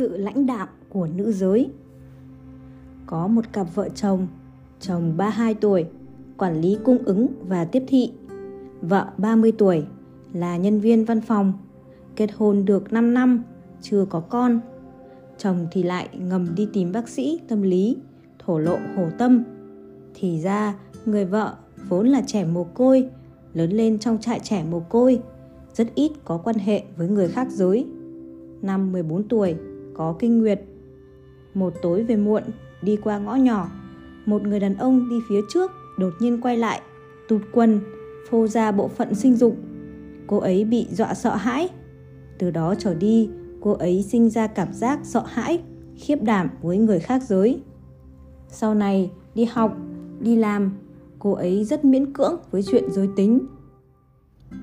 sự lãnh đạo của nữ giới. Có một cặp vợ chồng, chồng 32 tuổi, quản lý cung ứng và tiếp thị, vợ 30 tuổi là nhân viên văn phòng, kết hôn được 5 năm, chưa có con. Chồng thì lại ngầm đi tìm bác sĩ tâm lý, thổ lộ hổ tâm. Thì ra, người vợ vốn là trẻ mồ côi, lớn lên trong trại trẻ mồ côi, rất ít có quan hệ với người khác giới. Năm 14 tuổi, có kinh nguyệt. Một tối về muộn, đi qua ngõ nhỏ, một người đàn ông đi phía trước đột nhiên quay lại, tụt quần, phô ra bộ phận sinh dục. Cô ấy bị dọa sợ hãi. Từ đó trở đi, cô ấy sinh ra cảm giác sợ hãi, khiếp đảm với người khác giới. Sau này, đi học, đi làm, cô ấy rất miễn cưỡng với chuyện giới tính.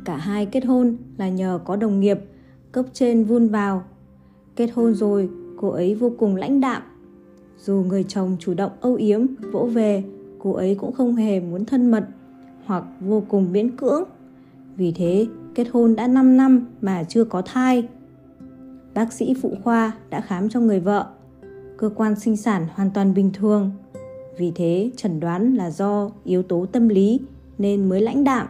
Cả hai kết hôn là nhờ có đồng nghiệp, cấp trên vun vào. Kết hôn rồi, cô ấy vô cùng lãnh đạm. Dù người chồng chủ động âu yếm, vỗ về, cô ấy cũng không hề muốn thân mật hoặc vô cùng miễn cưỡng. Vì thế, kết hôn đã 5 năm mà chưa có thai. Bác sĩ phụ khoa đã khám cho người vợ. Cơ quan sinh sản hoàn toàn bình thường. Vì thế, chẩn đoán là do yếu tố tâm lý nên mới lãnh đạm.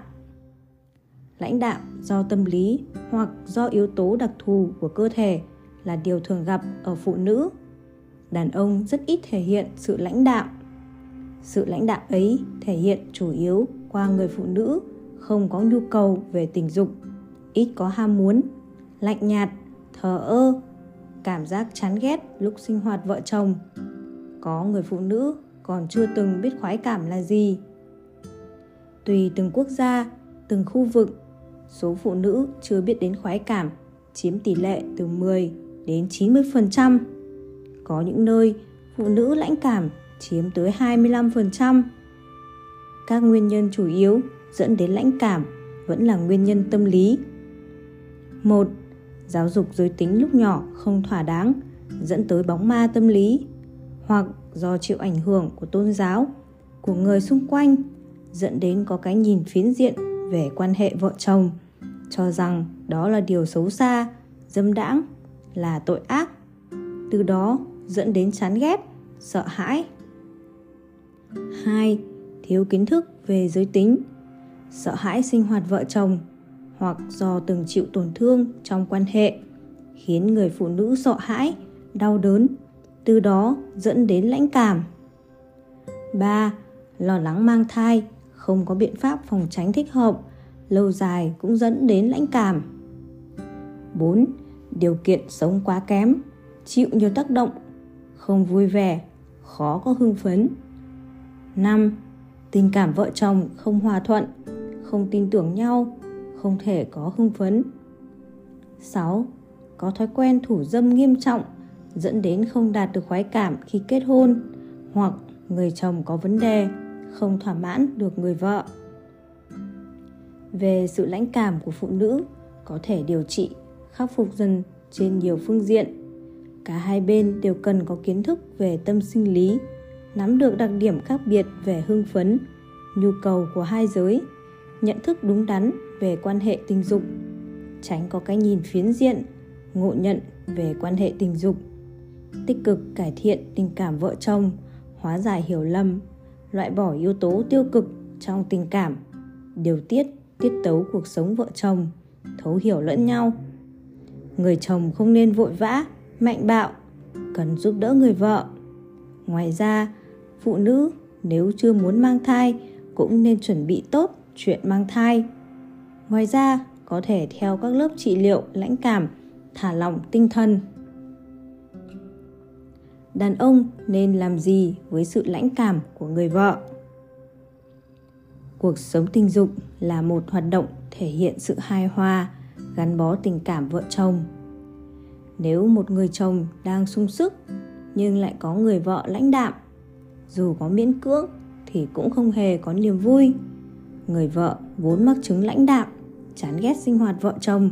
Lãnh đạm do tâm lý hoặc do yếu tố đặc thù của cơ thể là điều thường gặp ở phụ nữ. Đàn ông rất ít thể hiện sự lãnh đạo. Sự lãnh đạo ấy thể hiện chủ yếu qua người phụ nữ không có nhu cầu về tình dục, ít có ham muốn, lạnh nhạt, thờ ơ, cảm giác chán ghét lúc sinh hoạt vợ chồng. Có người phụ nữ còn chưa từng biết khoái cảm là gì. Tùy từng quốc gia, từng khu vực, số phụ nữ chưa biết đến khoái cảm chiếm tỷ lệ từ 10 đến 90%. Có những nơi phụ nữ lãnh cảm chiếm tới 25%. Các nguyên nhân chủ yếu dẫn đến lãnh cảm vẫn là nguyên nhân tâm lý. Một, giáo dục giới tính lúc nhỏ không thỏa đáng dẫn tới bóng ma tâm lý hoặc do chịu ảnh hưởng của tôn giáo của người xung quanh dẫn đến có cái nhìn phiến diện về quan hệ vợ chồng cho rằng đó là điều xấu xa dâm đãng là tội ác từ đó dẫn đến chán ghét sợ hãi hai thiếu kiến thức về giới tính sợ hãi sinh hoạt vợ chồng hoặc do từng chịu tổn thương trong quan hệ khiến người phụ nữ sợ hãi đau đớn từ đó dẫn đến lãnh cảm 3. Lo lắng mang thai, không có biện pháp phòng tránh thích hợp, lâu dài cũng dẫn đến lãnh cảm. 4. Điều kiện sống quá kém, chịu nhiều tác động, không vui vẻ, khó có hưng phấn. 5. Tình cảm vợ chồng không hòa thuận, không tin tưởng nhau, không thể có hưng phấn. 6. Có thói quen thủ dâm nghiêm trọng, dẫn đến không đạt được khoái cảm khi kết hôn hoặc người chồng có vấn đề không thỏa mãn được người vợ về sự lãnh cảm của phụ nữ có thể điều trị khắc phục dần trên nhiều phương diện. Cả hai bên đều cần có kiến thức về tâm sinh lý, nắm được đặc điểm khác biệt về hưng phấn, nhu cầu của hai giới, nhận thức đúng đắn về quan hệ tình dục, tránh có cái nhìn phiến diện, ngộ nhận về quan hệ tình dục, tích cực cải thiện tình cảm vợ chồng, hóa giải hiểu lầm, loại bỏ yếu tố tiêu cực trong tình cảm, điều tiết tiết tấu cuộc sống vợ chồng, thấu hiểu lẫn nhau người chồng không nên vội vã, mạnh bạo, cần giúp đỡ người vợ. Ngoài ra, phụ nữ nếu chưa muốn mang thai cũng nên chuẩn bị tốt chuyện mang thai. Ngoài ra, có thể theo các lớp trị liệu lãnh cảm, thả lỏng tinh thần. Đàn ông nên làm gì với sự lãnh cảm của người vợ? Cuộc sống tình dục là một hoạt động thể hiện sự hài hòa gắn bó tình cảm vợ chồng. Nếu một người chồng đang sung sức nhưng lại có người vợ lãnh đạm, dù có miễn cưỡng thì cũng không hề có niềm vui. Người vợ vốn mắc chứng lãnh đạm, chán ghét sinh hoạt vợ chồng.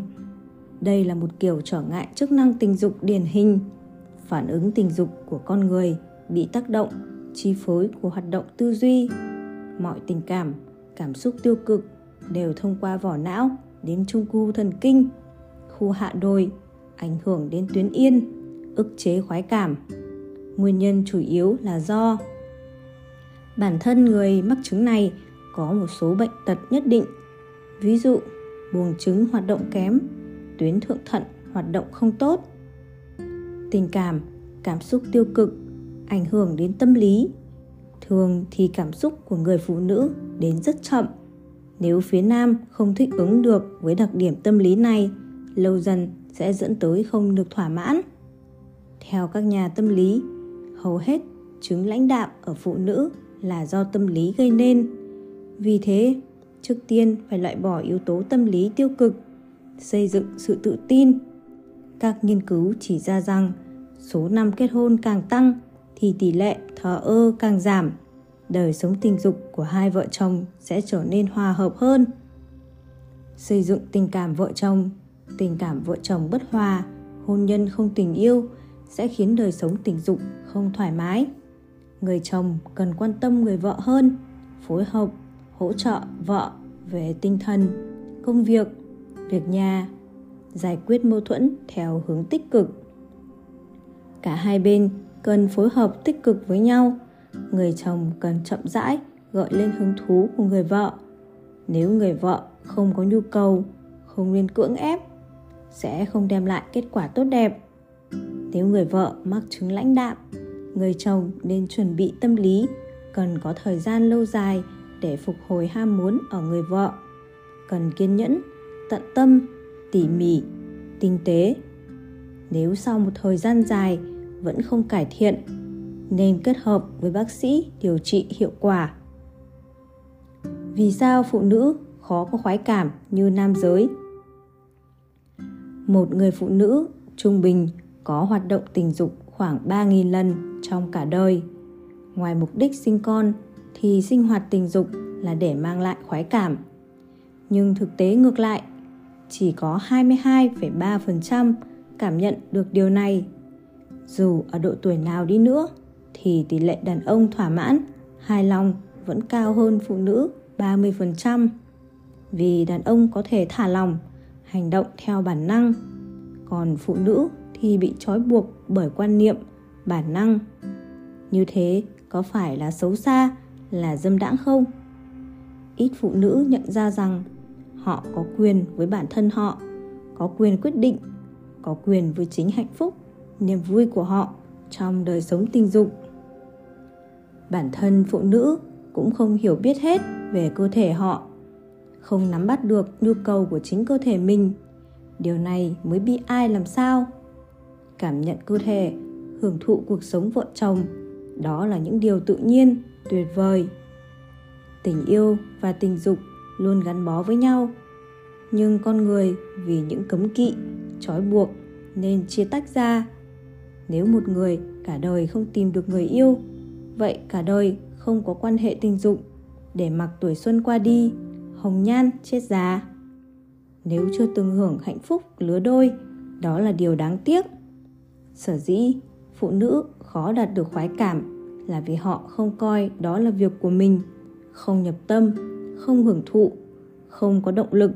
Đây là một kiểu trở ngại chức năng tình dục điển hình, phản ứng tình dục của con người bị tác động, chi phối của hoạt động tư duy. Mọi tình cảm cảm xúc tiêu cực đều thông qua vỏ não đến trung khu thần kinh khu hạ đồi ảnh hưởng đến tuyến yên ức chế khoái cảm. Nguyên nhân chủ yếu là do bản thân người mắc chứng này có một số bệnh tật nhất định. Ví dụ, buồng trứng hoạt động kém, tuyến thượng thận hoạt động không tốt. Tình cảm, cảm xúc tiêu cực ảnh hưởng đến tâm lý. Thường thì cảm xúc của người phụ nữ đến rất chậm. Nếu phía nam không thích ứng được với đặc điểm tâm lý này, lâu dần sẽ dẫn tới không được thỏa mãn. Theo các nhà tâm lý, hầu hết chứng lãnh đạm ở phụ nữ là do tâm lý gây nên. Vì thế, trước tiên phải loại bỏ yếu tố tâm lý tiêu cực, xây dựng sự tự tin. Các nghiên cứu chỉ ra rằng số năm kết hôn càng tăng thì tỷ lệ thờ ơ càng giảm. Đời sống tình dục của hai vợ chồng sẽ trở nên hòa hợp hơn. Xây dựng tình cảm vợ chồng, tình cảm vợ chồng bất hòa, hôn nhân không tình yêu sẽ khiến đời sống tình dục không thoải mái người chồng cần quan tâm người vợ hơn phối hợp hỗ trợ vợ về tinh thần công việc việc nhà giải quyết mâu thuẫn theo hướng tích cực cả hai bên cần phối hợp tích cực với nhau người chồng cần chậm rãi gợi lên hứng thú của người vợ. Nếu người vợ không có nhu cầu, không nên cưỡng ép, sẽ không đem lại kết quả tốt đẹp. Nếu người vợ mắc chứng lãnh đạm, người chồng nên chuẩn bị tâm lý, cần có thời gian lâu dài để phục hồi ham muốn ở người vợ. Cần kiên nhẫn, tận tâm, tỉ mỉ, tinh tế. Nếu sau một thời gian dài vẫn không cải thiện nên kết hợp với bác sĩ điều trị hiệu quả vì sao phụ nữ khó có khoái cảm như nam giới một người phụ nữ trung bình có hoạt động tình dục khoảng 3.000 lần trong cả đời. Ngoài mục đích sinh con thì sinh hoạt tình dục là để mang lại khoái cảm. Nhưng thực tế ngược lại, chỉ có 22,3% cảm nhận được điều này. Dù ở độ tuổi nào đi nữa thì tỷ lệ đàn ông thỏa mãn, hài lòng vẫn cao hơn phụ nữ 30%. Vì đàn ông có thể thả lòng, hành động theo bản năng, còn phụ nữ thì bị trói buộc bởi quan niệm bản năng. Như thế có phải là xấu xa là dâm đãng không? Ít phụ nữ nhận ra rằng họ có quyền với bản thân họ có quyền quyết định có quyền với chính hạnh phúc niềm vui của họ trong đời sống tình dục bản thân phụ nữ cũng không hiểu biết hết về cơ thể họ, không nắm bắt được nhu cầu của chính cơ thể mình. Điều này mới bị ai làm sao? Cảm nhận cơ thể, hưởng thụ cuộc sống vợ chồng, đó là những điều tự nhiên, tuyệt vời. Tình yêu và tình dục luôn gắn bó với nhau. Nhưng con người vì những cấm kỵ, trói buộc nên chia tách ra. Nếu một người cả đời không tìm được người yêu vậy cả đời không có quan hệ tình dục. Để mặc tuổi xuân qua đi, hồng nhan chết già. Nếu chưa từng hưởng hạnh phúc lứa đôi, đó là điều đáng tiếc. Sở dĩ phụ nữ khó đạt được khoái cảm là vì họ không coi đó là việc của mình, không nhập tâm, không hưởng thụ, không có động lực.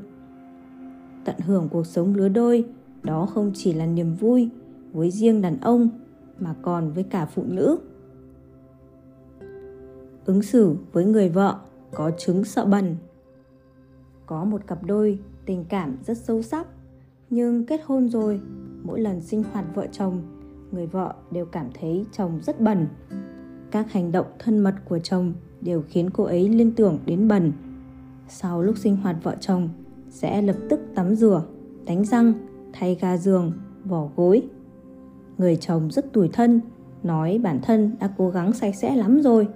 Tận hưởng cuộc sống lứa đôi, đó không chỉ là niềm vui với riêng đàn ông mà còn với cả phụ nữ ứng xử với người vợ có chứng sợ bẩn. Có một cặp đôi tình cảm rất sâu sắc, nhưng kết hôn rồi, mỗi lần sinh hoạt vợ chồng, người vợ đều cảm thấy chồng rất bẩn. Các hành động thân mật của chồng đều khiến cô ấy liên tưởng đến bẩn. Sau lúc sinh hoạt vợ chồng, sẽ lập tức tắm rửa, đánh răng, thay ga giường vỏ gối. Người chồng rất tủi thân, nói bản thân đã cố gắng sạch sẽ lắm rồi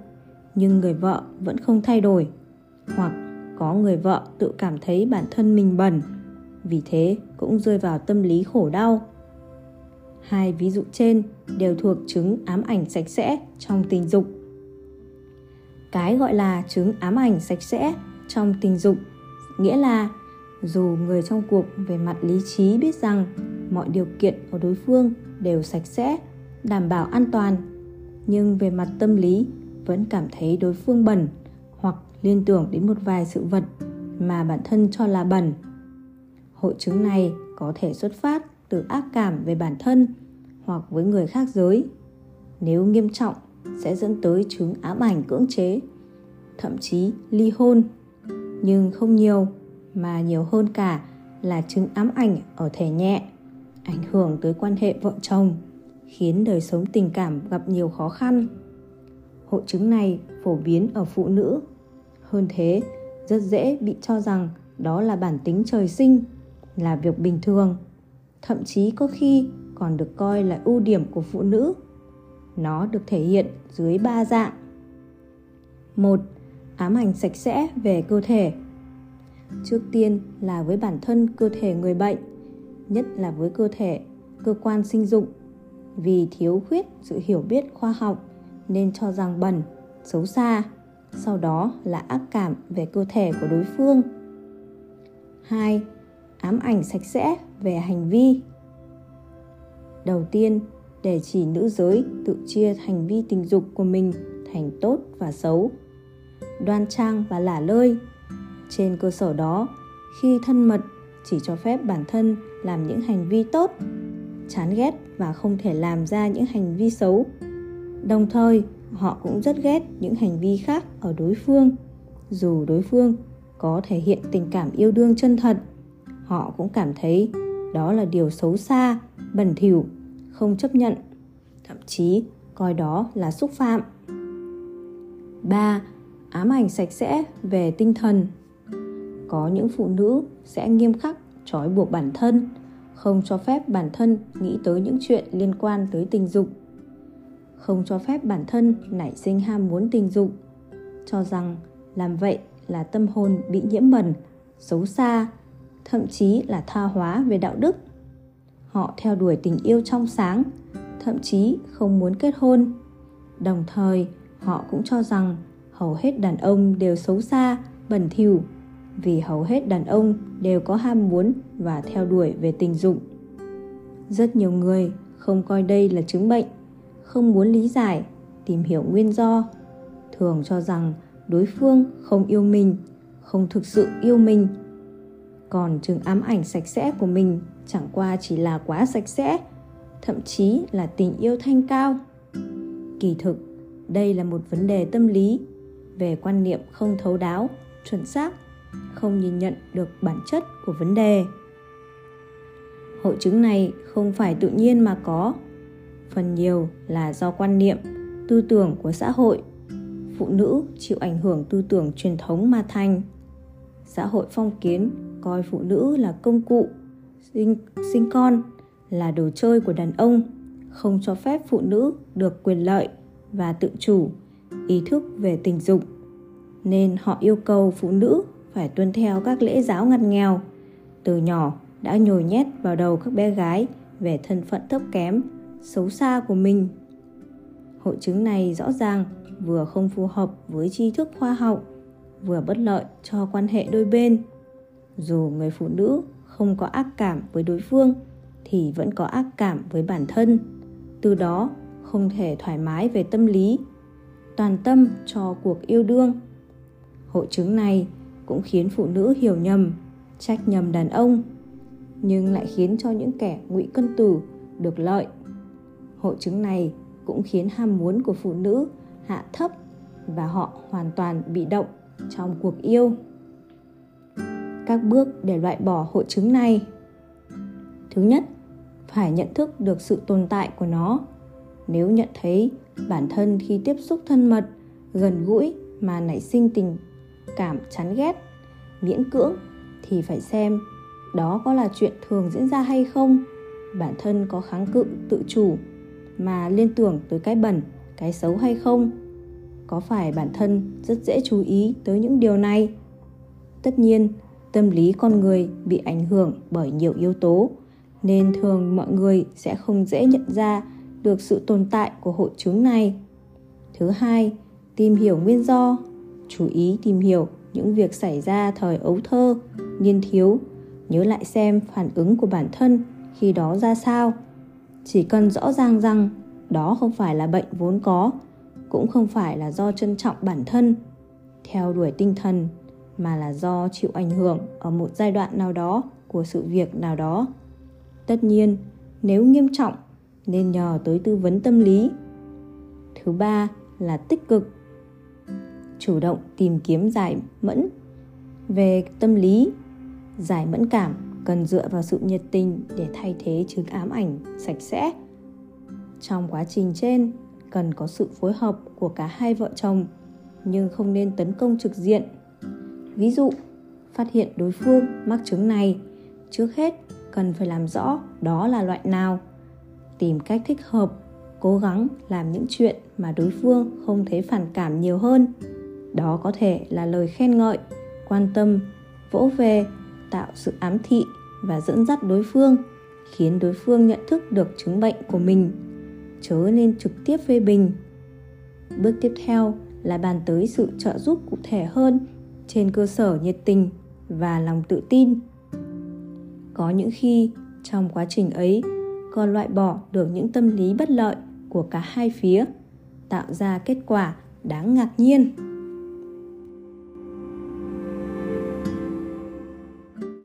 nhưng người vợ vẫn không thay đổi hoặc có người vợ tự cảm thấy bản thân mình bẩn vì thế cũng rơi vào tâm lý khổ đau Hai ví dụ trên đều thuộc chứng ám ảnh sạch sẽ trong tình dục. Cái gọi là chứng ám ảnh sạch sẽ trong tình dục nghĩa là dù người trong cuộc về mặt lý trí biết rằng mọi điều kiện của đối phương đều sạch sẽ, đảm bảo an toàn, nhưng về mặt tâm lý vẫn cảm thấy đối phương bẩn hoặc liên tưởng đến một vài sự vật mà bản thân cho là bẩn. Hội chứng này có thể xuất phát từ ác cảm về bản thân hoặc với người khác giới. Nếu nghiêm trọng sẽ dẫn tới chứng ám ảnh cưỡng chế, thậm chí ly hôn. Nhưng không nhiều, mà nhiều hơn cả là chứng ám ảnh ở thể nhẹ, ảnh hưởng tới quan hệ vợ chồng, khiến đời sống tình cảm gặp nhiều khó khăn. Hội chứng này phổ biến ở phụ nữ. Hơn thế, rất dễ bị cho rằng đó là bản tính trời sinh, là việc bình thường. Thậm chí có khi còn được coi là ưu điểm của phụ nữ. Nó được thể hiện dưới ba dạng. một Ám ảnh sạch sẽ về cơ thể Trước tiên là với bản thân cơ thể người bệnh, nhất là với cơ thể, cơ quan sinh dục. Vì thiếu khuyết sự hiểu biết khoa học nên cho rằng bẩn, xấu xa, sau đó là ác cảm về cơ thể của đối phương. 2. Ám ảnh sạch sẽ về hành vi Đầu tiên, để chỉ nữ giới tự chia hành vi tình dục của mình thành tốt và xấu. Đoan trang và lả lơi. Trên cơ sở đó, khi thân mật chỉ cho phép bản thân làm những hành vi tốt, chán ghét và không thể làm ra những hành vi xấu. Đồng thời, họ cũng rất ghét những hành vi khác ở đối phương. Dù đối phương có thể hiện tình cảm yêu đương chân thật, họ cũng cảm thấy đó là điều xấu xa, bẩn thỉu không chấp nhận, thậm chí coi đó là xúc phạm. 3. Ám ảnh sạch sẽ về tinh thần. Có những phụ nữ sẽ nghiêm khắc trói buộc bản thân, không cho phép bản thân nghĩ tới những chuyện liên quan tới tình dục. Không cho phép bản thân nảy sinh ham muốn tình dục, cho rằng làm vậy là tâm hồn bị nhiễm bẩn, xấu xa, thậm chí là tha hóa về đạo đức. Họ theo đuổi tình yêu trong sáng thậm chí không muốn kết hôn. Đồng thời họ cũng cho rằng hầu hết đàn ông đều xấu xa bẩn thỉu vì hầu hết đàn ông đều có ham muốn và theo đuổi về tình dục. Rất nhiều người không coi đây là chứng bệnh không muốn lý giải, tìm hiểu nguyên do, thường cho rằng đối phương không yêu mình, không thực sự yêu mình. Còn chừng ám ảnh sạch sẽ của mình chẳng qua chỉ là quá sạch sẽ, thậm chí là tình yêu thanh cao. Kỳ thực, đây là một vấn đề tâm lý, về quan niệm không thấu đáo, chuẩn xác, không nhìn nhận được bản chất của vấn đề. Hội chứng này không phải tự nhiên mà có phần nhiều là do quan niệm tư tưởng của xã hội. Phụ nữ chịu ảnh hưởng tư tưởng truyền thống mà thành. Xã hội phong kiến coi phụ nữ là công cụ sinh, sinh con là đồ chơi của đàn ông không cho phép phụ nữ được quyền lợi và tự chủ ý thức về tình dục. Nên họ yêu cầu phụ nữ phải tuân theo các lễ giáo ngặt nghèo. Từ nhỏ đã nhồi nhét vào đầu các bé gái về thân phận thấp kém xấu xa của mình. Hội chứng này rõ ràng vừa không phù hợp với tri thức khoa học, vừa bất lợi cho quan hệ đôi bên. Dù người phụ nữ không có ác cảm với đối phương, thì vẫn có ác cảm với bản thân. Từ đó, không thể thoải mái về tâm lý, toàn tâm cho cuộc yêu đương. Hội chứng này cũng khiến phụ nữ hiểu nhầm, trách nhầm đàn ông, nhưng lại khiến cho những kẻ ngụy cân tử được lợi hội chứng này cũng khiến ham muốn của phụ nữ hạ thấp và họ hoàn toàn bị động trong cuộc yêu. Các bước để loại bỏ hội chứng này. Thứ nhất, phải nhận thức được sự tồn tại của nó. Nếu nhận thấy bản thân khi tiếp xúc thân mật, gần gũi mà nảy sinh tình cảm chán ghét, miễn cưỡng thì phải xem đó có là chuyện thường diễn ra hay không. Bản thân có kháng cự tự chủ mà liên tưởng tới cái bẩn, cái xấu hay không? Có phải bản thân rất dễ chú ý tới những điều này? Tất nhiên, tâm lý con người bị ảnh hưởng bởi nhiều yếu tố, nên thường mọi người sẽ không dễ nhận ra được sự tồn tại của hội chứng này. Thứ hai, tìm hiểu nguyên do. Chú ý tìm hiểu những việc xảy ra thời ấu thơ, niên thiếu. Nhớ lại xem phản ứng của bản thân khi đó ra sao chỉ cần rõ ràng rằng đó không phải là bệnh vốn có, cũng không phải là do trân trọng bản thân theo đuổi tinh thần, mà là do chịu ảnh hưởng ở một giai đoạn nào đó của sự việc nào đó. Tất nhiên, nếu nghiêm trọng, nên nhờ tới tư vấn tâm lý. Thứ ba là tích cực, chủ động tìm kiếm giải mẫn về tâm lý, giải mẫn cảm cần dựa vào sự nhiệt tình để thay thế chứng ám ảnh sạch sẽ. Trong quá trình trên, cần có sự phối hợp của cả hai vợ chồng, nhưng không nên tấn công trực diện. Ví dụ, phát hiện đối phương mắc chứng này, trước hết cần phải làm rõ đó là loại nào. Tìm cách thích hợp, cố gắng làm những chuyện mà đối phương không thấy phản cảm nhiều hơn. Đó có thể là lời khen ngợi, quan tâm, vỗ về tạo sự ám thị và dẫn dắt đối phương, khiến đối phương nhận thức được chứng bệnh của mình, chớ nên trực tiếp phê bình. Bước tiếp theo là bàn tới sự trợ giúp cụ thể hơn trên cơ sở nhiệt tình và lòng tự tin. Có những khi, trong quá trình ấy còn loại bỏ được những tâm lý bất lợi của cả hai phía, tạo ra kết quả đáng ngạc nhiên.